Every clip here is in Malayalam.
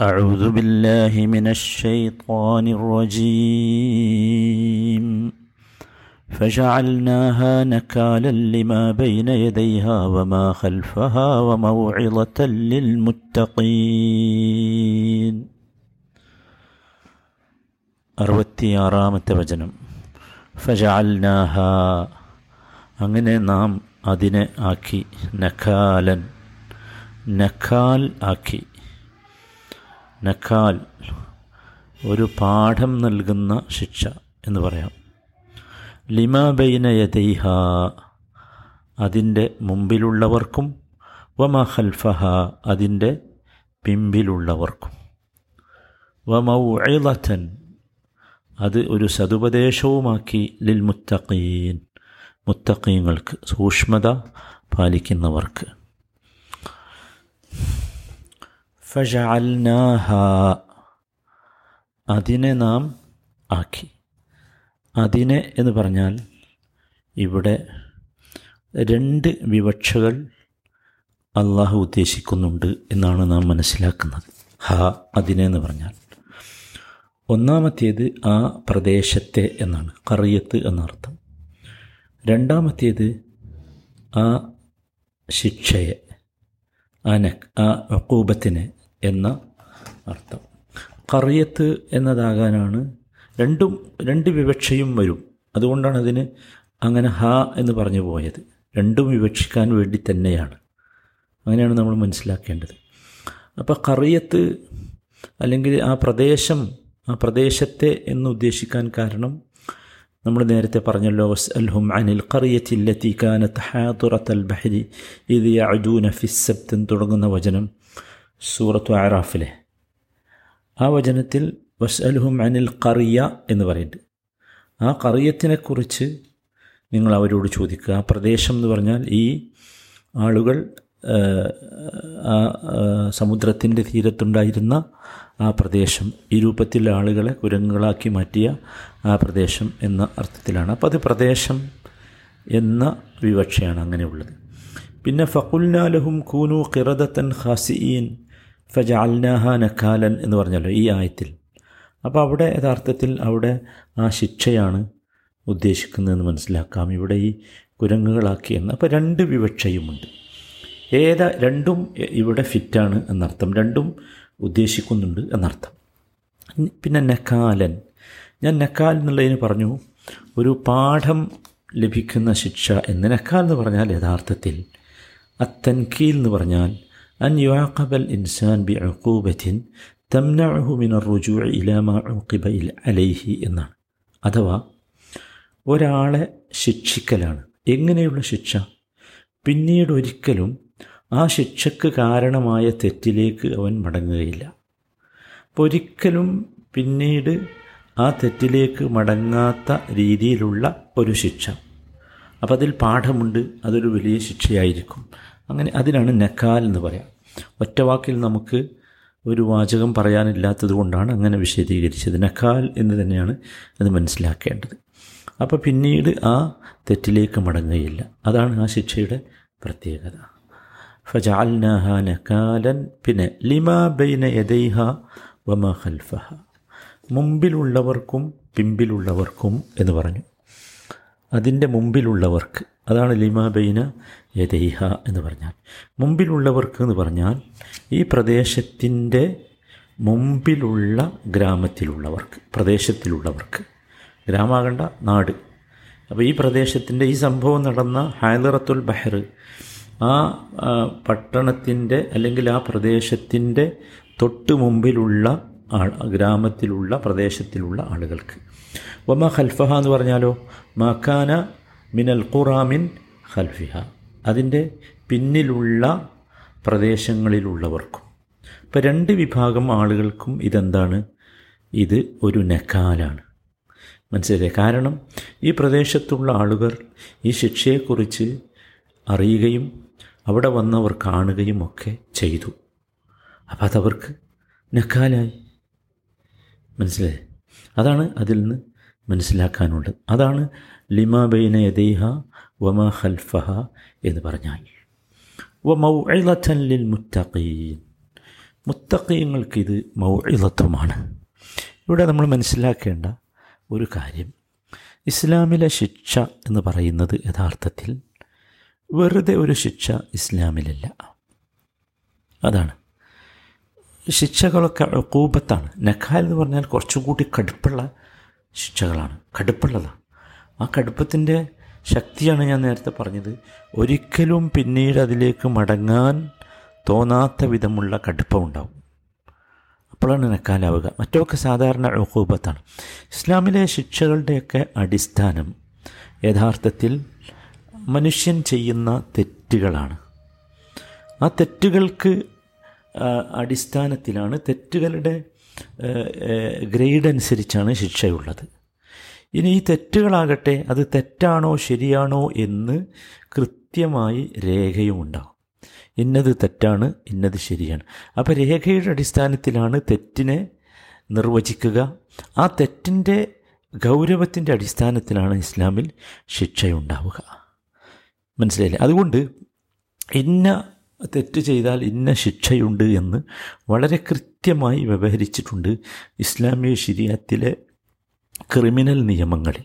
أعوذ بالله من الشيطان الرجيم فجعلناها نكالا لما بين يديها وما خلفها وموعظة للمتقين അറുപത്തിയാറാമത്തെ വചനം ഫജാൽനാഹ അങ്ങനെ നാം അതിനെ ആക്കി നഖാലൻ നഖാൽ ആക്കി നഖാൽ ഒരു പാഠം നൽകുന്ന ശിക്ഷ എന്ന് പറയാം. ലിമാബൈന യദൈഹ അതിന്റെ മുമ്പിലുള്ളവർക്കും വമഹൽഫഹ അതിന്റെ പിമ്പിലുള്ളവർക്കും. വമൗഇളത്തൻ അത് ഒരു സതുപദേശവുമാക്കി ലിൽ മുത്തഖീൻ മുത്തഖീങ്ങൾക്ക് സൂക്ഷ്മത പാലിക്കുന്നവർക്ക്. ഫജഅൽനാഹ. അതിനെ നാം ആക്കി. അതിനെ എന്ന് പറഞ്ഞാൽ ഇവിടെ രണ്ട് വിവക്ഷകൾ അള്ളാഹു ഉദ്ദേശിക്കുന്നുണ്ട് എന്നാണ് നാം മനസ്സിലാക്കുന്നത്. ഹ അതിനെ എന്ന് പറഞ്ഞാൽ. ഒന്നാമത്തേത് ആ പ്രദേശത്തെ എന്നാണ്. കറിയത്ത് എന്നർത്ഥം. രണ്ടാമത്തേത് ആ ശിക്ഷയെ ആ നക് ആ അക്കൂബത്തിനെ എന്ന അർത്ഥം. കറിയത്ത് എന്നതാകാനാണ് രണ്ടും രണ്ട് വിവക്ഷയും വരും. അതുകൊണ്ടാണ് അതിന് അങ്ങനെ ഹ എന്ന് പറഞ്ഞു പോയത്. രണ്ടും വിവക്ഷിക്കാൻ വേണ്ടി തന്നെയാണ്. അങ്ങനെയാണ് നമ്മൾ മനസ്സിലാക്കേണ്ടത്. അപ്പോൾ കറിയത്ത് അല്ലെങ്കിൽ ആ പ്രദേശം ആ പ്രദേശത്തെ എന്ന് ഉദ്ദേശിക്കാൻ കാരണം നമ്മൾ നേരത്തെ പറഞ്ഞല്ലോ അൽഹും അനിൽ കറിയത്തില്ലത്തി കാനത്ത് ഹാതുറത്ത് അൽ ബഹരി ഇത് അജൂന ഫിസ്സബ്ത്ത് തുടങ്ങുന്ന വചനം. സൂറത്തു ആറാഫിലെ ആ വചനത്തിൽ വസ്അലുഹും അനിൽ കറിയ എന്ന് പറയുന്നുണ്ട്. ആ കറിയത്തിനെക്കുറിച്ച് നിങ്ങൾ അവരോട് ചോദിക്കുക. ആ പ്രദേശം എന്ന് പറഞ്ഞാൽ ഈ ആളുകൾ ആ സമുദ്രത്തിന്റെ തീരത്തുണ്ടായിരുന്ന ആ പ്രദേശം ഈ രൂപത്തിൽ ആളുകളെ കുരങ്ങുകളാക്കി മാറ്റിയ ആ പ്രദേശം എന്ന അർത്ഥത്തിലാണ്. അപ്പോൾ അത് പ്രദേശം എന്ന വിവക്ഷയാണ് അങ്ങനെയുള്ളത്. പിന്നെ ഫക്കുൽനാലഹും കൂനു കിറദത്തൻ ഖാസിയീൻ ഫജാൽനാഹ നഖാലൻ എന്ന് പറഞ്ഞല്ലോ ഈ ആയത്തിൽ. അപ്പോൾ അവിടെ യഥാർത്ഥത്തിൽ അവിടെ ആ ശിക്ഷയാണ് ഉദ്ദേശിക്കുന്നതെന്ന് മനസ്സിലാക്കാം. ഇവിടെ ഈ കുരങ്ങുകളാക്കി എന്ന്. അപ്പോൾ രണ്ട് വിവക്ഷയുമുണ്ട്. ഏതാ രണ്ടും ഇവിടെ ഫിറ്റാണ് എന്നർത്ഥം. രണ്ടും ഉദ്ദേശിക്കുന്നുണ്ട് എന്നർത്ഥം. പിന്നെ നക്കാലൻ ഞാൻ നക്കാൽ എന്നുള്ളതിന് പറഞ്ഞു ഒരു പാഠം ലഭിക്കുന്ന ശിക്ഷ എന്ന്. നക്കാൽ എന്ന് പറഞ്ഞാൽ യഥാർത്ഥത്തിൽ അത്തൻകീൽ എന്ന് പറഞ്ഞാൽ അൻ يعاقب ഇൻസാൻ ബി تمنعه من الرجوع റുജു ما ഉഖിബ عليه എന്നാണ് അഥവാ ഒരാളെ ശിക്ഷിക്കലാണ്. എങ്ങനെയുള്ള ശിക്ഷ? പിന്നീട് ഒരിക്കലും ആ ശിക്ഷക്ക് കാരണമായ തെറ്റിലേക്ക് അവൻ മടങ്ങുകയില്ല. അപ്പോൾ ഒരിക്കലും പിന്നീട് ആ തെറ്റിലേക്ക് മടങ്ങാത്ത രീതിയിലുള്ള ഒരു ശിക്ഷ. അപ്പം അതിൽ പാഠമുണ്ട്. അതൊരു വലിയ ശിക്ഷയായിരിക്കും. അങ്ങനെ അതിനാണ് നക്കാൽ എന്ന് പറയാം. ഒറ്റ വാക്കിൽ നമുക്ക് ഒരു വാചകം പറയാനില്ലാത്തത് കൊണ്ടാണ് അങ്ങനെ വിശദീകരിച്ചത്. നക്കാൽ എന്ന് തന്നെയാണ് അത് മനസ്സിലാക്കേണ്ടത്. അപ്പോൾ പിന്നീട് ആ തെറ്റിലേക്ക് മടങ്ങുകയില്ല. അതാണ് ആ ശിക്ഷയുടെ പ്രത്യേകത. ഫജാൽനഹ നക്കാലൻ പിന്നെ ലിമാ ബൈന യദൈഹ വമ ഖൽഫഹ. മുമ്പിലുള്ളവർക്കും പിമ്പിലുള്ളവർക്കും എന്ന് പറഞ്ഞു. അതിന്റെ മുമ്പിലുള്ളവർക്ക് അതാണ് ലിമാബൈന യദൈഹ എന്ന് പറഞ്ഞാൽ. മുമ്പിലുള്ളവർക്ക് എന്ന് പറഞ്ഞാൽ ഈ പ്രദേശത്തിന്റെ മുമ്പിലുള്ള ഗ്രാമത്തിലുള്ളവർക്ക് പ്രദേശത്തിലുള്ളവർക്ക്. ഗ്രാമാകണ്ട നാട്. അപ്പോൾ ഈ പ്രദേശത്തിന്റെ ഈ സംഭവം നടന്ന ഹൈലറത്തുൽ ബഹർ ആ പട്ടണത്തിന്റെ അല്ലെങ്കിൽ ആ പ്രദേശത്തിന്റെ തൊട്ട് മുമ്പിലുള്ള ഗ്രാമത്തിലുള്ള പ്രദേശത്തിലുള്ള ആളുകൾക്ക്. വമ ഖൽഫഹ എന്ന് പറഞ്ഞാലോ? മഖാന മിനൽ ഖുറാമിൻ ഖൽഫിഹ. അതിന്റെ പിന്നിലുള്ള പ്രദേശങ്ങളിലുള്ളവർക്കും. ഇപ്പം രണ്ട് വിഭാഗം ആളുകൾക്കും ഇതെന്താണ്? ഇത് ഒരു നക്കാലാണ് മനസ്സിലായി കാരണം ഈ പ്രദേശത്തുള്ള ആളുകൾ ഈ ശിക്ഷയെക്കുറിച്ച് അറിയുകയും അവിടെ വന്നവർ കാണുകയും ഒക്കെ ചെയ്തു. അപ്പം അതവർക്ക് നക്കാലായി മനസ്സിലായി? അതാണ് അതിൽ നിന്ന് മനസ്സിലാക്കാനുള്ളത്. അതാണ് ലിമാ ബൈന യദൈഹ വമ ഹൽഫഹ എന്ന് പറഞ്ഞാൽ. വ ലിൽ മുത്തഖീൻ മുത്തഖീങ്ങൾക്ക് ഇത് മൗഇലത്വമാണ് ഇവിടെ നമ്മൾ മനസ്സിലാക്കേണ്ട ഒരു കാര്യം. ഇസ്ലാമിലെ ശിക്ഷ എന്ന് പറയുന്നത് യഥാർത്ഥത്തിൽ വെറുതെ ഒരു ശിക്ഷ ഇസ്ലാമിലല്ല. അതാണ്. ശിക്ഷകളൊക്കെ കൂപത്താണ് നഖാൽ എന്ന് പറഞ്ഞാൽ കുറച്ചും കൂടി കടുപ്പുള്ള ശിക്ഷകളാണ്. കടുപ്പുള്ളതാണ് ആ കടുപ്പത്തിന്റെ ശക്തിയാണ് ഞാൻ നേരത്തെ പറഞ്ഞത്. ഒരിക്കലും പിന്നീട് അതിലേക്ക് മടങ്ങാൻ തോന്നാത്ത വിധമുള്ള കടുപ്പമുണ്ടാവും. അപ്പോഴാണ് നക്കാലാവുക മറ്റൊക്കെ സാധാരണ ഉഹൂബത്താണ് ഇസ്ലാമിലെ ശിക്ഷകളുടെയൊക്കെ അടിസ്ഥാനം യഥാർത്ഥത്തിൽ മനുഷ്യൻ ചെയ്യുന്ന തെറ്റുകളാണ്. ആ തെറ്റുകൾക്ക് അടിസ്ഥാനത്തിലാണ് തെറ്റുകളുടെ ഗ്രേഡ് അനുസരിച്ചാണ് ശിക്ഷയുള്ളത്. ഇനി ഈ തെറ്റുകളാകട്ടെ അത് തെറ്റാണോ ശരിയാണോ എന്ന് കൃത്യമായി രേഖയുമുണ്ടാകും. ഇന്നത് തെറ്റാണ് ഇന്നത് ശരിയാണ്. അപ്പോൾ രേഖയുടെ അടിസ്ഥാനത്തിലാണ് തെറ്റിനെ നിർവചിക്കുക. ആ തെറ്റിന്റെ ഗൗരവത്തിന്റെ അടിസ്ഥാനത്തിലാണ് ഇസ്ലാമിൽ ശിക്ഷയുണ്ടാവുക. മനസ്സിലായില്ലേ? അതുകൊണ്ട് ഇന്ന തെറ്റ് ചെയ്താൽ ഇന്ന ശിക്ഷയുണ്ട് എന്ന് വളരെ കൃത്യമായി വ്യവഹരിച്ചിട്ടുണ്ട് ഇസ്ലാമിക ശരിയത്തിലെ ക്രിമിനൽ നിയമങ്ങളിൽ.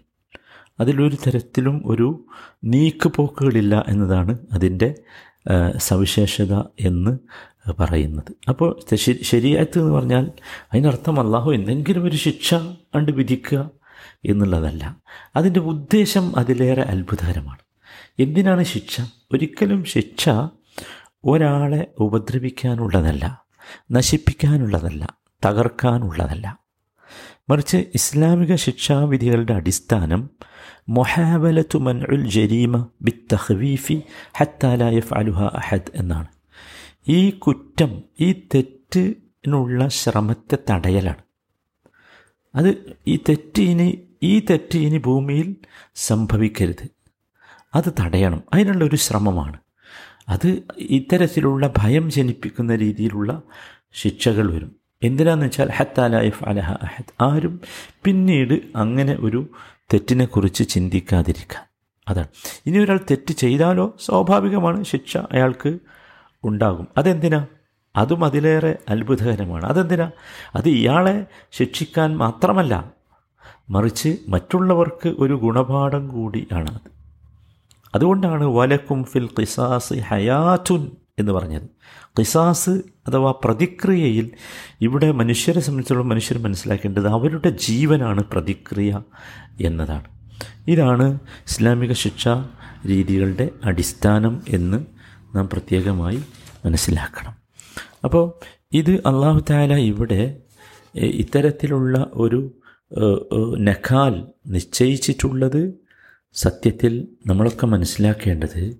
അതിലൊരു തരത്തിലും ഒരു നീക്കുപോക്കുകളില്ല എന്നതാണ് അതിന്റെ സവിശേഷത എന്ന് പറയുന്നത്. അപ്പോൾ ശരിയാത്ത് എന്ന് പറഞ്ഞാൽ അതിനർത്ഥം അള്ളാഹു എന്തെങ്കിലും ഒരു ശിക്ഷ കണ്ട് വിധിക്കുക എന്നുള്ളതല്ല. അതിന്റെ ഉദ്ദേശം അതിലേറെ അത്ഭുതകരമാണ്. എന്തിനാണ് ശിക്ഷ? ഒരിക്കലും ശിക്ഷ ഒരാളെ ഉപദ്രവിക്കാനുള്ളതല്ല നശിപ്പിക്കാനുള്ളതല്ല തകർക്കാനുള്ളതല്ല. മറിച്ച് ഇസ്ലാമിക ശിക്ഷാവിധികളുടെ അടിസ്ഥാനം മൊഹാബലത്തു മൻഉൽ ജരീമ ബി തഹ്വീഫി ഹത്താലായഫ് അലുഹ അഹദ് എന്നാണ്. ഈ കുറ്റം ഈ തെറ്റിനുള്ള ശ്രമത്തെ തടയലാണ്. അത് ഈ തെറ്റ് ഇനി ഈ തെറ്റ് ഇനി ഭൂമിയിൽ സംഭവിക്കരുത്. അത് തടയണം. അതിനുള്ള ഒരു ശ്രമമാണ്. അത് ഇത്തരത്തിലുള്ള ഭയം ജനിപ്പിക്കുന്ന രീതിയിലുള്ള ശിക്ഷകൾ വരും. എന്തിനാന്ന് വെച്ചാൽ ഹത്താലായിഫ് അലഹ അഹദ്. ആരും പിന്നീട് അങ്ങനെ ഒരു തെറ്റിനെക്കുറിച്ച് ചിന്തിക്കാതിരിക്കുക അതാണ്. ഇനി ഒരാൾ തെറ്റ് ചെയ്താലോ സ്വാഭാവികമാണ് ശിക്ഷ അയാൾക്ക് ഉണ്ടാകും. അതെന്തിനാ? അതും അതിലേറെ അത്ഭുതകരമാണ്. അതെന്തിനാ? അത് ഇയാളെ ശിക്ഷിക്കാൻ മാത്രമല്ല മറിച്ച് മറ്റുള്ളവർക്ക് ഒരു ഗുണപാഠം കൂടിയാണ് അത്. അതുകൊണ്ടാണ് വലക്കും ഫിൽ ഖിസാസ് ഹയാറ്റുൻ എന്ന് പറഞ്ഞത്. ഖിസാസ് അഥവാ പ്രതിക്രിയയിൽ ഇവിടെ മനുഷ്യരെ സംബന്ധിച്ചുള്ള മനുഷ്യർ മനസ്സിലാക്കേണ്ടത് അവരുടെ ജീവനാണ് പ്രതിക്രിയ എന്നതാണ്. ഇതാണ് ഇസ്ലാമിക ശിക്ഷാ രീതികളുടെ അടിസ്ഥാനം എന്ന് നാം പ്രത്യേകമായി മനസ്സിലാക്കണം. അപ്പോൾ ഇത് അള്ളാഹു താല ഇവിടെ ഇത്തരത്തിലുള്ള ഒരു നഖാൽ നിശ്ചയിച്ചിട്ടുള്ളത് സത്യത്തിൽ നമ്മളൊക്കെ മനസ്സിലാക്കേണ്ടത്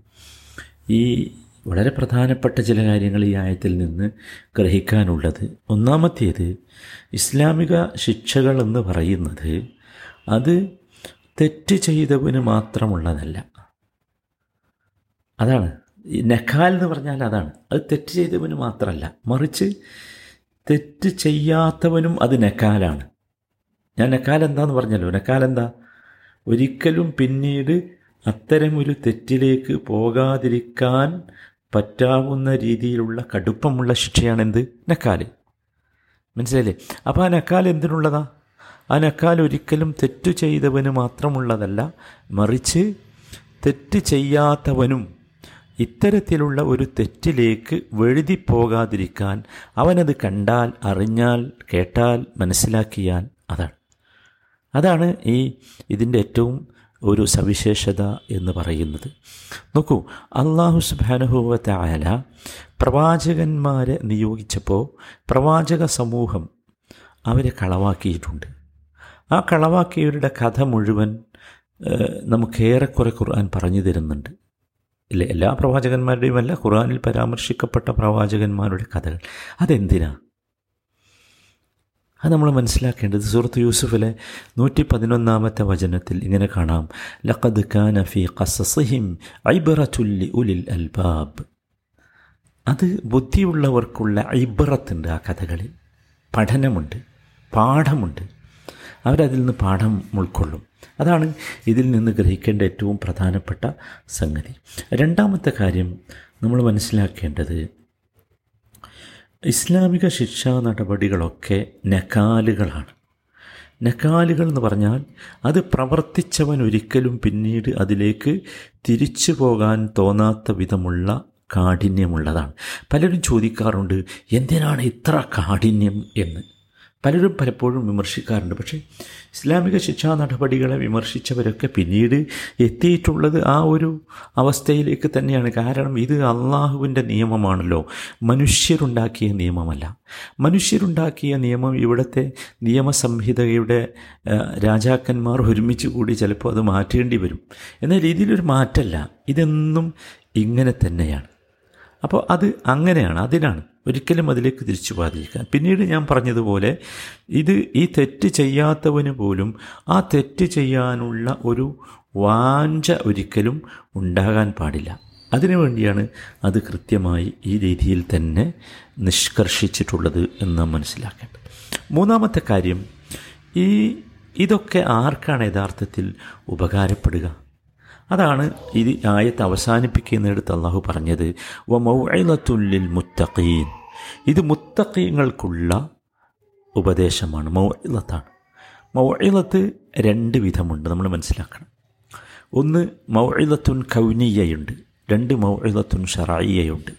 ഈ വളരെ പ്രധാനപ്പെട്ട ചില കാര്യങ്ങൾ ഈ ആയത്തിൽ നിന്ന് ഗ്രഹിക്കാനുള്ളത് ഒന്നാമത്തേത് ഇസ്ലാമിക ശിക്ഷകൾ എന്ന് പറയുന്നത് അത് തെറ്റ് ചെയ്തവന് മാത്രമുള്ളതല്ല. അതാണ്. നഖാൽ എന്ന് പറഞ്ഞാൽ അതാണ്. അത് തെറ്റ് ചെയ്തവന് മാത്രമല്ല. മറിച്ച് തെറ്റ് ചെയ്യാത്തവനും അത് നക്കാലാണ് ഞാൻ നക്കാൽ എന്താന്ന് പറഞ്ഞല്ലോ? നക്കാൽ എന്താ? ഒരിക്കലും പിന്നീട് അത്തരമൊരു തെറ്റിലേക്ക് പോകാതിരിക്കാൻ പറ്റാവുന്ന രീതിയിലുള്ള കടുപ്പമുള്ള ശിക്ഷയാണെന്ത്? നക്കാൽ. മനസ്സിലായില്ലേ? അപ്പോൾ ആ നക്കാൽ എന്തിനുള്ളതാ? ആ നക്കാൽ ഒരിക്കലും തെറ്റു ചെയ്തവന് മാത്രമുള്ളതല്ല മറിച്ച് തെറ്റ് ചെയ്യാത്തവനും ഇത്തരത്തിലുള്ള ഒരു തെറ്റിലേക്ക് വെഴുതി പോകാതിരിക്കാൻ അവനത് കണ്ടാൽ അറിഞ്ഞാൽ കേട്ടാൽ മനസ്സിലാക്കിയാൽ അതാണ്. അതാണ് ഈ ഇതിന്റെ ഏറ്റവും ഒരു സവിശേഷത എന്ന് പറയുന്നത്. നോക്കൂ അള്ളാഹു സുബാനുഭവത്തെ ആയാല പ്രവാചകന്മാരെ നിയോഗിച്ചപ്പോൾ പ്രവാചക സമൂഹം അവരെ കളവാക്കിയിട്ടുണ്ട്. ആ കളവാക്കിയവരുടെ കഥ മുഴുവൻ നമുക്കേറെക്കുറെ ഖുർആൻ പറഞ്ഞു തരുന്നുണ്ട്. ഇല്ല എല്ലാ പ്രവാചകന്മാരുടെയും അല്ല ഖുർആനിൽ പരാമർശിക്കപ്പെട്ട പ്രവാചകന്മാരുടെ കഥകൾ. അതെന്തിനാ? അത് നമ്മൾ മനസ്സിലാക്കേണ്ടത് സുഹൃത്ത് യൂസുഫിലെ നൂറ്റി പതിനൊന്നാമത്തെ വചനത്തിൽ ഇങ്ങനെ കാണാം. ലഖദ് കാന ഫി ഖസസിഹിം ഐബറത്തുല്ലി ഉലിൽ അൽബാബ്. അത് ബുദ്ധിയുള്ളവർക്കുള്ള ഐബറത്തുണ്ട് ആ കഥകളിൽ പഠനമുണ്ട് പാഠമുണ്ട്. അവരതിൽ നിന്ന് പാഠം ഉൾക്കൊള്ളും. അതാണ് ഇതിൽ നിന്ന് ഗ്രഹിക്കേണ്ട ഏറ്റവും പ്രധാനപ്പെട്ട സംഗതി. രണ്ടാമത്തെ കാര്യം നമ്മൾ മനസ്സിലാക്കേണ്ടത് ഇസ്ലാമിക ശിക്ഷാ നടപടികളൊക്കെ നക്കാലുകളാണ് നക്കാലുകൾ എന്ന് പറഞ്ഞാൽ അത് പ്രവർത്തിച്ചവൻ ഒരിക്കലും പിന്നീട് അതിലേക്ക് തിരിച്ചു പോകാൻ തോന്നാത്ത വിധമുള്ള കാഠിന്യമുള്ളതാണ്. പലരും ചോദിക്കാറുണ്ട് എന്തിനാണ് ഇത്ര കാഠിന്യം എന്ന്? പലരും പലപ്പോഴും വിമർശിക്കാറുണ്ട്. പക്ഷേ ഇസ്ലാമിക ശിക്ഷാ നടപടികളെ വിമർശിച്ചവരൊക്കെ പിന്നീട് എത്തിയിട്ടുള്ളത് ആ ഒരു അവസ്ഥയിലേക്ക് തന്നെയാണ്. കാരണം ഇത് അള്ളാഹുവിന്റെ നിയമമാണല്ലോ. മനുഷ്യരുണ്ടാക്കിയ നിയമമല്ല. മനുഷ്യരുണ്ടാക്കിയ നിയമം ഇവിടുത്തെ നിയമസംഹിതയുടെ രാജാക്കന്മാർ ഒരുമിച്ച് കൂടി ചിലപ്പോൾ അത് മാറ്റേണ്ടി വരും. എന്ന രീതിയിലൊരു മാറ്റമല്ല ഇതെന്നും ഇങ്ങനെ തന്നെയാണ്. അപ്പോൾ അത് അങ്ങനെയാണ് അതിനാണ്. ഒരിക്കലും അതിലേക്ക് തിരിച്ചു പോകാതിരിക്കാൻ പിന്നീട് ഞാൻ പറഞ്ഞതുപോലെ ഇത് ഈ തെറ്റ് ചെയ്യാത്തവന് പോലും ആ തെറ്റ് ചെയ്യാനുള്ള ഒരു വാഞ്ച ഒരിക്കലും ഉണ്ടാകാൻ പാടില്ല. അതിനു വേണ്ടിയാണ് അത് കൃത്യമായി ഈ രീതിയിൽ തന്നെ നിഷ്കർഷിച്ചിട്ടുള്ളത് എന്ന് മനസ്സിലാക്കേണ്ടത്. മൂന്നാമത്തെ കാര്യം ഈ ഇതൊക്കെ ആർക്കാണ് യഥാർത്ഥത്തിൽ ഉപകാരപ്പെടുക? അതാണ് ഇത് ആയത്ത് അവസാനിപ്പിക്കുന്നിടത്ത് അള്ളാഹു പറഞ്ഞത് വ മൗഇലത്തുല്ലിൽ മുത്തഖീൻ. ഇത് മുത്തഖീങ്ങൾക്കുള്ള ഉപദേശമാണ് മൗഇലത്താണ്. മൗഇലത്ത് രണ്ട് വിധമുണ്ട് നമ്മൾ മനസ്സിലാക്കണം. ഒന്ന് മൗഇലത്തുൻ കൗനീയയുണ്ട് രണ്ട് മൗഇലത്തുൻ ഷറായിയുണ്ട്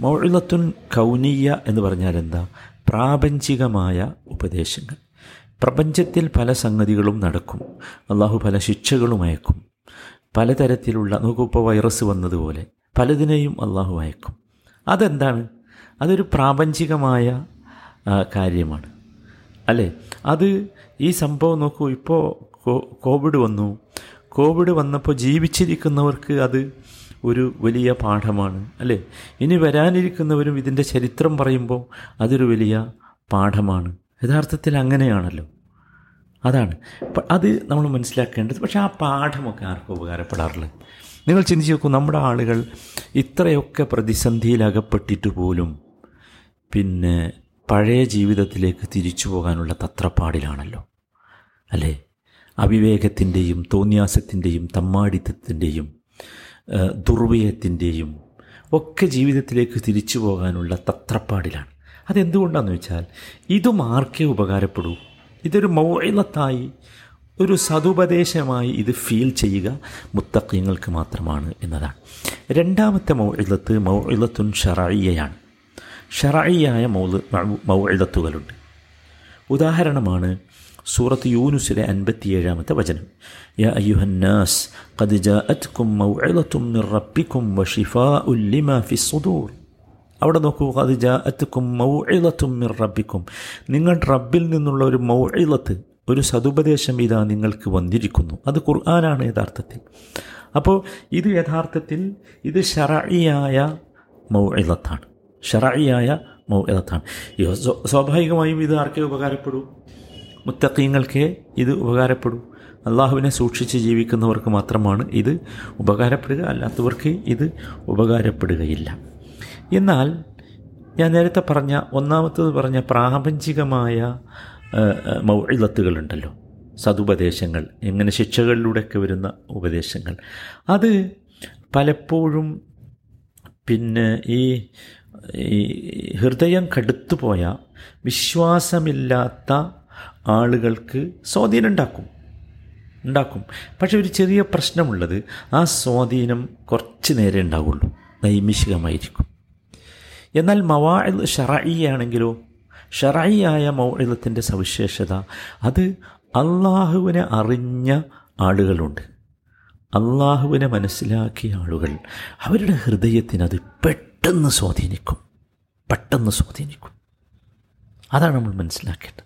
മൗഇലത്തുൻ കൗനീയ എന്ന് പറഞ്ഞാൽ എന്താ? പ്രാപഞ്ചികമായ ഉപദേശങ്ങൾ. പ്രപഞ്ചത്തിൽ പല സംഗതികളും നടക്കും അള്ളാഹു പല ശിക്ഷകളും അയക്കും. പലതരത്തിലുള്ള നോക്കുപ്പ വൈറസ് വന്നതുപോലെ പലതിനെയും അള്ളാഹു അയക്കും. അതെന്താണ്? അതൊരു പ്രാപഞ്ചികമായ കാര്യമാണ്. അല്ലേ? അത് ഈ സംഭവം നോക്കൂ ഇപ്പോൾ കോവിഡ് വന്നു. കോവിഡ് വന്നപ്പോൾ ജീവിച്ചിരിക്കുന്നവർക്ക് അത് ഒരു വലിയ പാഠമാണ് അല്ലേ? ഇനി വരാനിരിക്കുന്നവരും ഇതിന്റെ ചരിത്രം പറയുമ്പോൾ അതൊരു വലിയ പാഠമാണ്. യഥാർത്ഥത്തിൽ അങ്ങനെയാണല്ലോ. അതാണ്. അത് നമ്മൾ മനസ്സിലാക്കേണ്ടത്. പക്ഷേ ആ പാഠമൊക്കെ ആർക്കും ഉപകാരപ്പെടാറുള്ളത് നിങ്ങൾ ചിന്തിച്ച് നോക്കൂ നമ്മുടെ ആളുകൾ ഇത്രയൊക്കെ പ്രതിസന്ധിയിലകപ്പെട്ടിട്ട് പോലും പിന്നെ പഴയ ജീവിതത്തിലേക്ക് തിരിച്ചു പോകാനുള്ള തത്രപ്പാടിലാണല്ലോ. അല്ലേ? അവിവേകത്തിന്റെയും തോന്നിയാസത്തിന്റെയും തമ്മാടിത്തത്തിന്റെയും ദുർവ്യയത്തിന്റെയും ഒക്കെ ജീവിതത്തിലേക്ക് തിരിച്ചു പോകാനുള്ള തത്രപ്പാടിലാണ്. അതെന്തുകൊണ്ടാണെന്ന് വെച്ചാൽ ഇതും ആർക്കേ ഉപകാരപ്പെടൂ? ഇതൊരു മൗഇലത്തായി ഒരു സതുപദേശമായി ഇത് ഫീൽ ചെയ്യുക മുത്തക്കിങ്ങൾക്ക് മാത്രമാണ് എന്നതാണ്. രണ്ടാമത്തെ മൗഇലത്ത് മൗഇലത്തുൻ ഷറായിയാണ് ഷറായിയായ മൗ മൗഇലത്തുകളുണ്ട്. ഉദാഹരണമാണ് സൂറത്ത് യൂനുസിലെ അൻപത്തിയേഴാമത്തെ വചനം. യാ അയ്യുഹന്നാസ് ഖദ് ജാഅത്കും മൗഇലത്തും മിർ റബ്ബിക്കും വശിഫാഉൻ ലിമാ ഫിസ്സുദൂർ അവിടെ നോക്കൂ അത് റബ്ബിക്കും. നിങ്ങൾ റബ്ബിൽ നിന്നുള്ള ഒരു മൗഇലത്ത് ഒരു സതുപദേശം ഇതാ നിങ്ങൾക്ക് വന്നിരിക്കുന്നു. അത് ഖുർആനാണ് യഥാർത്ഥത്തിൽ. അപ്പോൾ ഇത് യഥാർത്ഥത്തിൽ ഇത് ഷറയിയായ മൗഇലത്താണ്. ഷറയിയായ മൗഇലത്താണ്. സ്വാഭാവികമായും ഇത് ആർക്കേ ഉപകാരപ്പെടൂ? മുത്തക്കീങ്ങൾക്കേ ഇത് ഉപകാരപ്പെടൂ. അള്ളാഹുവിനെ സൂക്ഷിച്ച് ജീവിക്കുന്നവർക്ക് മാത്രമാണ് ഇത് ഉപകാരപ്പെടുക. അല്ലാത്തവർക്ക് ഇത് ഉപകാരപ്പെടുകയില്ല. എന്നാൽ ഞാൻ നേരത്തെ പറഞ്ഞ ഒന്നാമത്തത് പറഞ്ഞ പ്രാപഞ്ചികമായ മൗഇലത്തുകളുണ്ടല്ലോ സതുപദേശങ്ങൾ എങ്ങനെ ശിക്ഷകളിലൂടെയൊക്കെ വരുന്ന ഉപദേശങ്ങൾ. അത് പലപ്പോഴും പിന്നെ ഈ ഹൃദയം കടുത്തുപോയ വിശ്വാസമില്ലാത്ത ആളുകൾക്ക് സ്വാധീനം ഉണ്ടാക്കും. ഉണ്ടാക്കും. പക്ഷെ ഒരു ചെറിയ പ്രശ്നമുള്ളത് ആ സ്വാധീനം കുറച്ച് നേരെ ഉണ്ടാവുള്ളൂ. നൈമിഷികമായിരിക്കും. എന്നാൽ മവാഇൽ ഷറായിയാണെങ്കിലോ ഷറായിയായ മൗഇലത്തിന്റെ സവിശേഷത അത് അള്ളാഹുവിനെ അറിഞ്ഞ ആളുകളുണ്ട്. അള്ളാഹുവിനെ മനസ്സിലാക്കിയ ആളുകൾ അവരുടെ ഹൃദയത്തിനത് പെട്ടെന്ന് സ്വാധീനിക്കും. പെട്ടെന്ന് സ്വാധീനിക്കും. അതാണ് നമ്മൾ മനസ്സിലാക്കേണ്ടത്.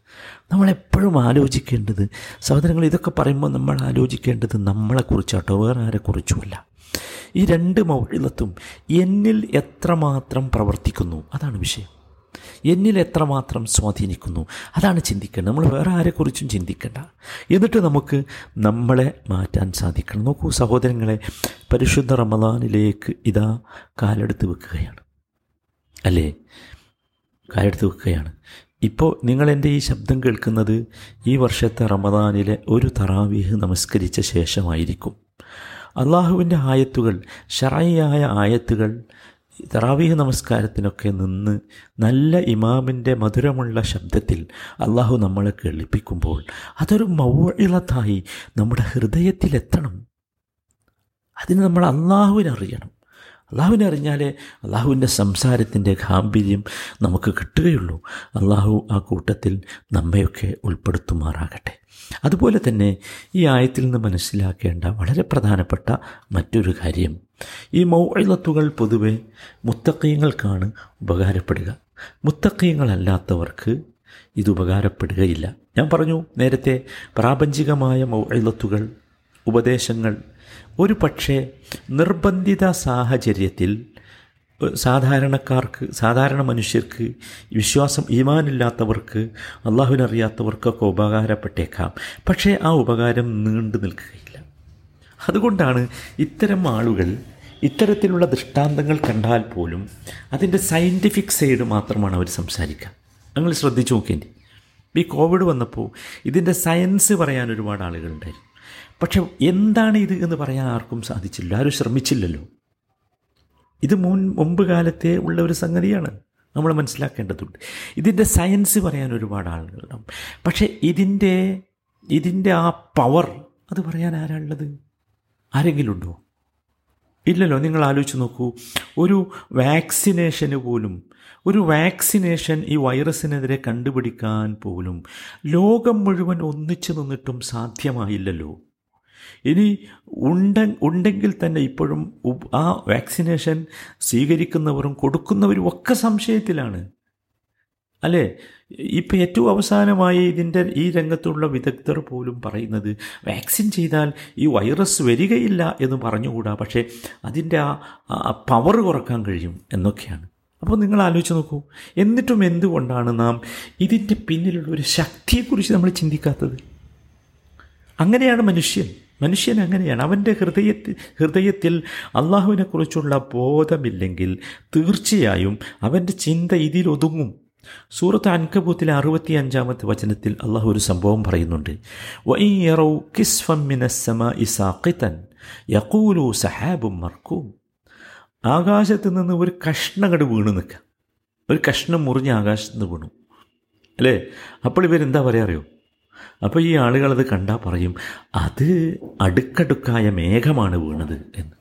നമ്മളെപ്പോഴും ആലോചിക്കേണ്ടത് സഹോദരങ്ങൾ ഇതൊക്കെ പറയുമ്പോൾ നമ്മൾ ആലോചിക്കേണ്ടത് നമ്മളെക്കുറിച്ചാട്ടോ വേറെ ആരെക്കുറിച്ചുമല്ല. ഈ രണ്ട് മൗഴിലത്തും എന്നിൽ എത്രമാത്രം പ്രവർത്തിക്കുന്നു? അതാണ് വിഷയം. എന്നിൽ എത്രമാത്രം സ്വാധീനിക്കുന്നു? അതാണ് ചിന്തിക്കേണ്ടത്. നമ്മൾ വേറെ ആരെക്കുറിച്ചും ചിന്തിക്കേണ്ട. എന്നിട്ട് നമുക്ക് നമ്മളെ മാറ്റാൻ സാധിക്കണം. നോക്കൂ സഹോദരങ്ങളെ പരിശുദ്ധ റമദാനിലേക്ക് ഇതാ കാലെടുത്ത് വെക്കുകയാണ്. അല്ലേ? കാലെടുത്ത് വെക്കുകയാണ്. ഇപ്പോൾ നിങ്ങൾ എന്റെ ഈ ശബ്ദം കേൾക്കുന്നത് ഈ വർഷത്തെ റമദാനിലെ ഒരു തറാവീഹ് നമസ്കരിച്ച ശേഷമായിരിക്കും. അള്ളാഹുവിന്റെ ആയത്തുകൾ ഷറായിയായ ആയത്തുകൾ തറാവീഹ് നമസ്കാരത്തിനൊക്കെ നിന്ന് നല്ല ഇമാമിന്റെ മധുരമുള്ള ശബ്ദത്തിൽ അള്ളാഹു നമ്മളെ കേൾപ്പിക്കുമ്പോൾ അതൊരു മൗഇളത്തായി നമ്മുടെ ഹൃദയത്തിലെത്തണം. അതിന് നമ്മൾ അള്ളാഹുവിനറിയണം അള്ളാഹുവിനെ അറിഞ്ഞാലേ അള്ളാഹുവിന്റെ സംസാരത്തിന്റെ ഗാംഭീര്യം നമുക്ക് കിട്ടുകയുള്ളൂ. അള്ളാഹു ആ കൂട്ടത്തിൽ നമ്മയൊക്കെ ഉൾപ്പെടുത്തുമാറാകട്ടെ. അതുപോലെ തന്നെ ഈ ആയത്തിൽ നിന്ന് മനസ്സിലാക്കേണ്ട വളരെ പ്രധാനപ്പെട്ട മറ്റൊരു കാര്യം. ഈ മൗഴത്തുകൾ പൊതുവെ മുത്തക്കയങ്ങൾക്കാണ് ഉപകാരപ്പെടുക. മുത്തക്കയങ്ങളല്ലാത്തവർക്ക് ഇത് ഉപകാരപ്പെടുകയില്ല. ഞാൻ പറഞ്ഞു നേരത്തെ പ്രാപഞ്ചികമായ മൗഴത്തുകൾ ഉപദേശങ്ങൾ ഒരു പക്ഷേ നിർബന്ധിത സാഹചര്യത്തിൽ സാധാരണക്കാർക്ക് സാധാരണ മനുഷ്യർക്ക് വിശ്വാസം ഈമാനില്ലാത്തവർക്ക് അള്ളാഹുവിനറിയാത്തവർക്കൊക്കെ ഉപകാരപ്പെട്ടേക്കാം. പക്ഷേ ആ ഉപകാരം നീണ്ടു നിൽക്കുകയില്ല. അതുകൊണ്ടാണ് ഇത്തരം ആളുകൾ ഇത്തരത്തിലുള്ള ദൃഷ്ടാന്തങ്ങൾ കണ്ടാൽ പോലും അതിന്റെ സയന്റിഫിക് സൈഡ് മാത്രമാണ് അവർ സംസാരിക്കുക. നിങ്ങൾ ശ്രദ്ധിച്ചു നോക്കേണ്ടി ഈ കോവിഡ് വന്നപ്പോൾ ഇതിന്റെ സയൻസ് പറയാൻ ഒരുപാട് ആളുകളുണ്ടായിരുന്നു. പക്ഷെ എന്താണ് ഇത് എന്ന് പറയാൻ ആർക്കും സാധിച്ചില്ല. ആരും ശ്രമിച്ചില്ലല്ലോ. ഇത് മുൻ മുമ്പ് കാലത്തെ ഉള്ള ഒരു സംഗതിയാണ്. നമ്മൾ മനസ്സിലാക്കേണ്ടതുണ്ട്. ഇതിന്റെ സയൻസ് പറയാൻ ഒരുപാട് ആളുകളുണ്ടാവും പക്ഷേ ഇതിന്റെ ഇതിന്റെ ആ പവർ അത് പറയാൻ ആരാളുള്ളത് ആരെങ്കിലും ഉണ്ടോ? ഇല്ലല്ലോ നിങ്ങൾ ആലോചിച്ച് നോക്കൂ. ഒരു വാക്സിനേഷന് പോലും ഒരു വാക്സിനേഷൻ ഈ വൈറസിനെതിരെ കണ്ടുപിടിക്കാൻ പോലും ലോകം മുഴുവൻ ഒന്നിച്ചു നിന്നിട്ടും സാധ്യമായില്ലല്ലോ. ഇനി ഉണ്ട ഉണ്ടെങ്കിൽ തന്നെ ഇപ്പോഴും ആ വാക്സിനേഷൻ സ്വീകരിക്കുന്നവരും കൊടുക്കുന്നവരും ഒക്കെ സംശയത്തിലാണ്. അല്ലേ? ഇപ്പം ഏറ്റവും അവസാനമായി ഇതിന്റെ ഈ രംഗത്തുള്ള വിദഗ്ധർ പോലും പറയുന്നത് വാക്സിൻ ചെയ്താൽ ഈ വൈറസ് വരികയില്ല എന്ന് പറഞ്ഞുകൂടാ പക്ഷേ അതിന്റെ ആ പവർ കുറയ്ക്കാൻ കഴിയും എന്നൊക്കെയാണ്. അപ്പോൾ നിങ്ങൾ ആലോചിച്ച് നോക്കൂ. എന്നിട്ടും എന്തുകൊണ്ടാണ് നാം ഇതിന്റെ പിന്നിലുള്ള ഒരു ശക്തിയെക്കുറിച്ച് നമ്മൾ ചിന്തിക്കാത്തത്? അങ്ങനെയാണ് മനുഷ്യൻ. മനുഷ്യൻ അങ്ങനെയാണ്. അവന്റെ ഹൃദയത്തിൽ ഹൃദയത്തിൽ അള്ളാഹുവിനെക്കുറിച്ചുള്ള ബോധമില്ലെങ്കിൽ തീർച്ചയായും അവന്റെ ചിന്ത ഇതിലൊതുങ്ങും. സൂറത്ത് അൻകബൂത്തിലെ അറുപത്തി അഞ്ചാമത്തെ വചനത്തിൽ അള്ളാഹു ഒരു സംഭവം പറയുന്നുണ്ട്. യഖൂലു സഹാബും മർക്കും ആകാശത്ത് നിന്ന് ഒരു കഷ്ണം അങ്ങോട്ട് വീണു നിൽക്കുക. ഒരു കഷ്ണം മുറിഞ്ഞ് ആകാശത്ത് നിന്ന് വീണു. അല്ലേ? അപ്പോൾ ഇവരെന്താ പറയാ അറിയോ? അപ്പോൾ ഈ ആളുകളത് കണ്ടാൽ പറയും അത് അടുക്കടുക്കായ മേഘമാണ് വീണത് എന്ന്.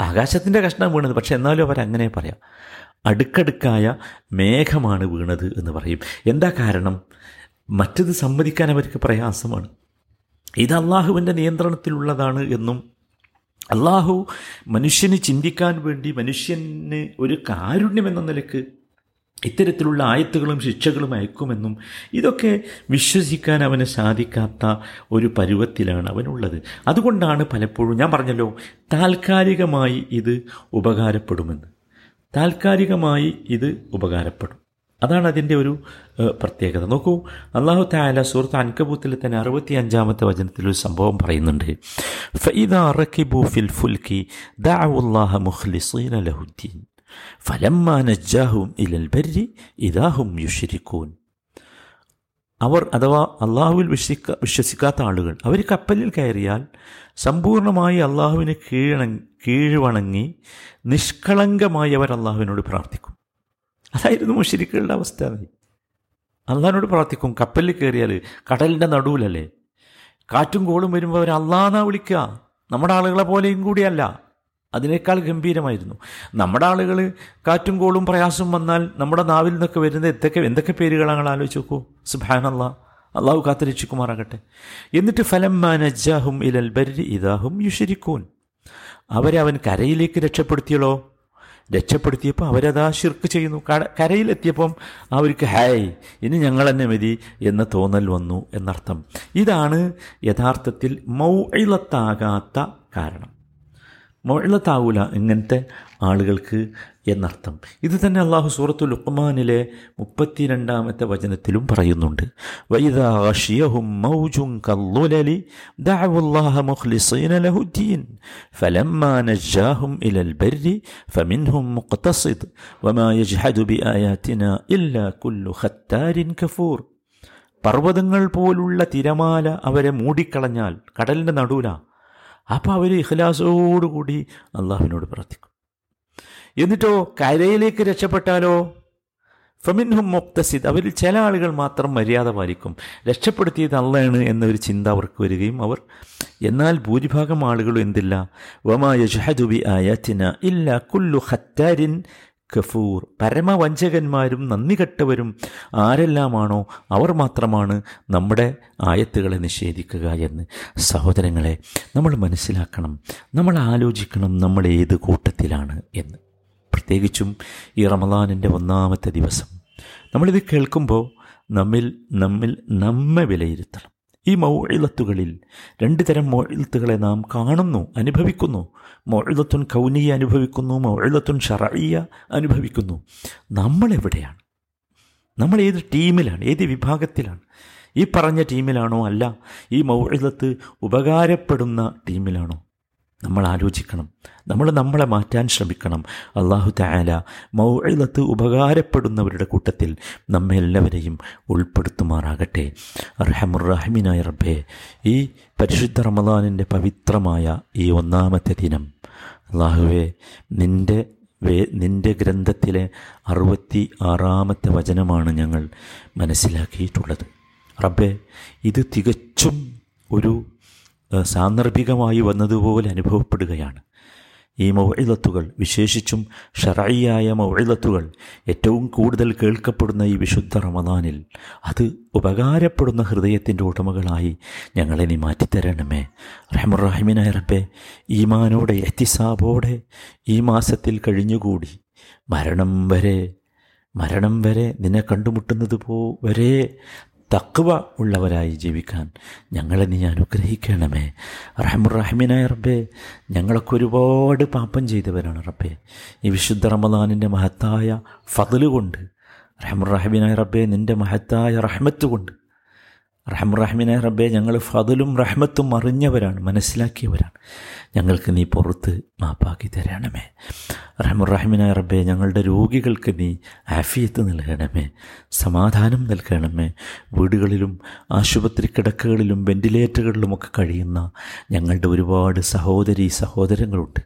ആകാശത്തിന്റെ കഷ്ണം വീണത് പക്ഷെ എന്നാലും അവരങ്ങനെ പറയാം. അടുക്കടുക്കായ മേഘമാണ് വീണത് എന്ന് പറയും. എന്താ കാരണം? മറ്റത് സമ്മതിക്കാൻ അവർക്ക് പ്രയാസമാണ്. ഇത് അള്ളാഹുവിന്റെ നിയന്ത്രണത്തിലുള്ളതാണ് എന്നും അള്ളാഹു മനുഷ്യന് ചിന്തിക്കാൻ വേണ്ടി മനുഷ്യന് ഒരു കാരുണ്യം എന്ന നിലയ്ക്ക് ഇത്തരത്തിലുള്ള ആയത്തുകളും ശിക്ഷകളും അയക്കുമെന്നും ഇതൊക്കെ വിശ്വസിക്കാൻ അവന് സാധിക്കാത്ത ഒരു പരുവത്തിലാണ് അവനുള്ളത്. അതുകൊണ്ടാണ് പലപ്പോഴും ഞാൻ പറഞ്ഞല്ലോ താൽക്കാലികമായി ഇത് ഉപകാരപ്പെടുമെന്ന്. താൽക്കാലികമായി ഇത് ഉപകാരപ്പെടും. അതാണ് അതിന്റെ ഒരു പ്രത്യേകത. നോക്കൂ അള്ളാഹു താല സുഹൃത്ത് അൻകബൂത്തിൽ തന്നെ അറുപത്തി അഞ്ചാമത്തെ വചനത്തിൽ ഒരു സംഭവം പറയുന്നുണ്ട്. ഫൈദ റക്കിബു ഫിൽ ഫുൽക്കി ദഅവുല്ലാഹ മുഖ്ലിസീന ലഹുദ്ദീൻ ഇലൽ ബരി ഇദാഹും യുഷിരിക്കൂൻ അവർ അഥവാ അള്ളാഹുവിൽ വിശ്വസിക്ക വിശ്വസിക്കാത്ത ആളുകൾ അവർ കപ്പലിൽ കയറിയാൽ സമ്പൂർണമായി അള്ളാഹുവിന് കീഴണ കീഴ്വണങ്ങി നിഷ്കളങ്കമായി അവർ അള്ളാഹുവിനോട് പ്രാർത്ഥിക്കും. അതായിരുന്നു മുഷരിക്കുകളുടെ അവസ്ഥ. അള്ളാഹിനോട് പ്രാർത്ഥിക്കും കപ്പലിൽ കയറിയാൽ കടലിന്റെ നടുവിലല്ലേ? കാറ്റും കോളും വരുമ്പോൾ അവർ അള്ളാന്നാ വിളിക്കുക നമ്മുടെ ആളുകളെ പോലെയും കൂടിയല്ല. അതിനേക്കാൾ ഗംഭീരമായിരുന്നു. നമ്മുടെ ആളുകൾ കാറ്റും കോളും പ്രയാസം വന്നാൽ നമ്മുടെ നാവിൽ നിന്നൊക്കെ വരുന്ന എന്തൊക്കെ എന്തൊക്കെ പേരുകളാണ് ആലോചിച്ച് നോക്കൂ? അള്ളാ അള്ളാഹു കാത്തിരക്ഷിക്കുമാറാകട്ടെ. എന്നിട്ട് ഫലം മാനജാഹും ഇലൽ ബരി ഇതാഹും യുഷരിക്കൂൻ. അവരെ അവൻ കരയിലേക്ക് രക്ഷപ്പെടുത്തിയല്ലോ. രക്ഷപ്പെടുത്തിയപ്പോൾ അവരത് ആ ശിർക്ക് ചെയ്യുന്നു. കരയിലെത്തിയപ്പം അവർക്ക് ഹായ് ഇനി ഞങ്ങൾ തന്നെ മതി എന്ന തോന്നൽ വന്നു എന്നർത്ഥം. ഇതാണ് യഥാർത്ഥത്തിൽ മൗഇളത്താകാത്ത കാരണം. മൊഴത്താവൂല ഇങ്ങനത്തെ ആളുകൾക്ക് എന്നർത്ഥം. ഇത് തന്നെ അള്ളാഹു സൂറത്തു ലുക്മാനിലെ മുപ്പത്തിരണ്ടാമത്തെ വചനത്തിലും പറയുന്നുണ്ട്. പർവതങ്ങൾ പോലുള്ള തിരമാല അവരെ മൂടിക്കളഞ്ഞാൽ കടലിന്റെ നടുവിലാണ് അപ്പോൾ അവർ ഇഖ്ലാസോടുകൂടി അള്ളാഹുവിനോട് പ്രാർത്ഥിക്കും. എന്നിട്ടോ കരയിലേക്ക് രക്ഷപ്പെട്ടാലോ? ഫമിൻഹും മുക്തസിദ് അവരിൽ ചില ആളുകൾ മാത്രം മര്യാദ പാലിക്കും. രക്ഷപ്പെടുത്തിയത് അള്ളയാണ് എന്നൊരു ചിന്ത അവർക്ക് വരികയും അവർ എന്നാൽ ഭൂരിഭാഗം ആളുകളും എന്തില്ല? വമാ യജ്ഹദുബി ആയാത്തിന ഇല്ല കുല്ലു ഹത്താരിൻ കഫൂർ പരമവഞ്ചകന്മാരും നന്ദി കെട്ടവരും ആരെല്ലാമാണോ അവർ മാത്രമാണ് നമ്മുടെ ആയത്തുകളെ നിഷേധിക്കുക എന്ന്. സഹോദരങ്ങളെ നമ്മൾ മനസ്സിലാക്കണം നമ്മൾ ആലോചിക്കണം നമ്മൾ ഏത് കൂട്ടത്തിലാണ് എന്ന്. പ്രത്യേകിച്ചും ഈ റമദാനിന്റെ ഒന്നാമത്തെ ദിവസം. നമ്മളിത് കേൾക്കുമ്പോൾ നമ്മിൽ നമ്മിൽ നമ്മെ വിലയിരുത്തണം. ഈ മൗഴിലത്തുകളിൽ രണ്ട് തരം മൗഴിലത്തുകളെ നാം കാണുന്നു അനുഭവിക്കുന്നു. മൗഴിലത്തുൻ കൗനിയ അനുഭവിക്കുന്നു മൗഴിലത്തുൻ ഷറയ്യ അനുഭവിക്കുന്നു. നമ്മളെവിടെയാണ് നമ്മൾ ഏത് ടീമിലാണ്? ഏത് വിഭാഗത്തിലാണ്? ഈ പറഞ്ഞ ടീമിലാണോ അല്ല ഈ മൗഴിലത്ത് ഉപകാരപ്പെടുന്ന ടീമിലാണോ? നമ്മൾ ആലോചിക്കണം. നമ്മൾ നമ്മളെ മാറ്റാൻ ശ്രമിക്കണം. അള്ളാഹു തായാല മൗഴത്ത് ഉപകാരപ്പെടുന്നവരുടെ കൂട്ടത്തിൽ നമ്മെ എല്ലാവരെയും ഉൾപ്പെടുത്തുമാറാകട്ടെ. റഹമുറഹിമിനായ റബ്ബേ ഈ പരിശുദ്ധ റമദാനിന്റെ പവിത്രമായ ഈ ഒന്നാമത്തെ ദിനം അള്ളാഹുവെ നിന്റെ വേ നിന്റെ ഗ്രന്ഥത്തിലെ അറുപത്തി ആറാമത്തെ വചനമാണ് ഞങ്ങൾ മനസ്സിലാക്കിയിട്ടുള്ളത്. റബ്ബെ ഇത് തികച്ചും ഒരു സാന്ദർഭികമായി വന്നതുപോലെ അനുഭവപ്പെടുകയാണ്. ഈ മൗഴിലത്തുകൾ വിശേഷിച്ചും ഷറായിയായ മൗഴിലത്തുകൾ ഏറ്റവും കൂടുതൽ കേൾക്കപ്പെടുന്ന ഈ വിശുദ്ധ റമദാനിൽ അത് ഉപകാരപ്പെടുന്ന ഹൃദയത്തിന്റെ ഉടമകളായി ഞങ്ങളെ നീ മാറ്റിത്തരണമേ. റഹമുറാഹിമിനായ റബ്ബെ ഈമാനോടെ എത്തിസാബോടെ ഈ മാസത്തിൽ കഴിഞ്ഞുകൂടി. മരണം വരെ മരണം വരെ നിന്നെ കണ്ടുമുട്ടുന്നത് പോ വരെ തക്വ ഉള്ളവരായി ജീവിക്കാൻ ഞങ്ങളെ നീ അനുഗ്രഹിക്കണമേ. റഹമുറഹിമിനായ റബ്ബേ ഞങ്ങളൊക്കെ ഒരുപാട് പാപം ചെയ്തവരാണ് റബ്ബേ. ഈ വിശുദ്ധ റമദാനിന്റെ മഹത്തായ ഫതൽ കൊണ്ട് റഹമുറഹിമിനായ റബ്ബേ നിന്റെ മഹത്തായ റഹ്മത്ത് കൊണ്ട് റഹമുറഹിമിനായ റബ്ബെ ഞങ്ങൾ ഫതലും റഹ്മത്തും അറിഞ്ഞവരാണ് മനസ്സിലാക്കിയവരാണ്. ഞങ്ങൾക്ക് നീ പുറത്ത് മാപ്പാക്കി തരണമേ. റഹമുറഹിമിനായ റബ്ബെ ഞങ്ങളുടെ രോഗികൾക്ക് നീ ആഫിയത്ത് നൽകണമേ സമാധാനം നൽകണമേ. വീടുകളിലും ആശുപത്രി കിടക്കകളിലും വെന്റിലേറ്ററുകളിലുമൊക്കെ കഴിയുന്ന ഞങ്ങളുടെ ഒരുപാട് സഹോദരി സഹോദരങ്ങളുണ്ട്.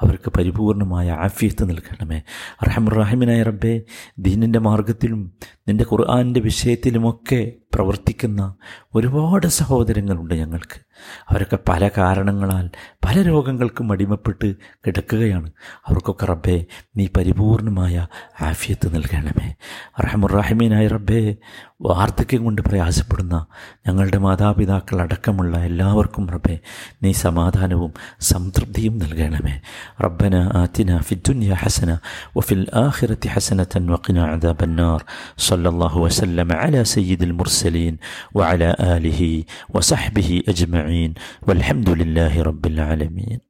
അവർക്ക് പരിപൂർണമായ ആഫിയത്ത് നൽകണമേ. റഹമുറഹിമിനായ റബ്ബെ ദീനിന്റെ മാർഗത്തിലും നിന്റെ ഖുർആാനിന്റെ വിഷയത്തിലുമൊക്കെ പ്രവർത്തിക്കുന്ന ഒരുപാട് സഹോദരങ്ങളുണ്ട് ഞങ്ങൾക്ക്. അവരൊക്കെ പല കാരണങ്ങളാൽ പല രോഗങ്ങൾക്കും അടിമപ്പെട്ട് കിടക്കുകയാണ്. അവർക്കൊക്കെ റബ്ബേ നീ പരിപൂർണമായ ആഫിയത്ത് നൽകണമേ. റഹമുറാഹിമീനായ റബ്ബേ വാർദ്ധക്യം കൊണ്ട് പ്രയാസപ്പെടുന്ന ഞങ്ങളുടെ മാതാപിതാക്കൾ അടക്കമുള്ള എല്ലാവർക്കും റബ്ബേ നീ സമാധാനവും സംതൃപ്തിയും നൽകണമേ. റബ്ബന ആത്തിന ഫിദ്ദുന്യ ഹസന വഫിൽ ആഖിറത്തി ഹസനത്തൻ വഖിന അദാബന്നാർ. സല്ലല്ലാഹു അല സയ്യിദുൽ സയ്യിദിൽ المرسلين وعلى آله وصحبه أجمعين والحمد لله رب العالمين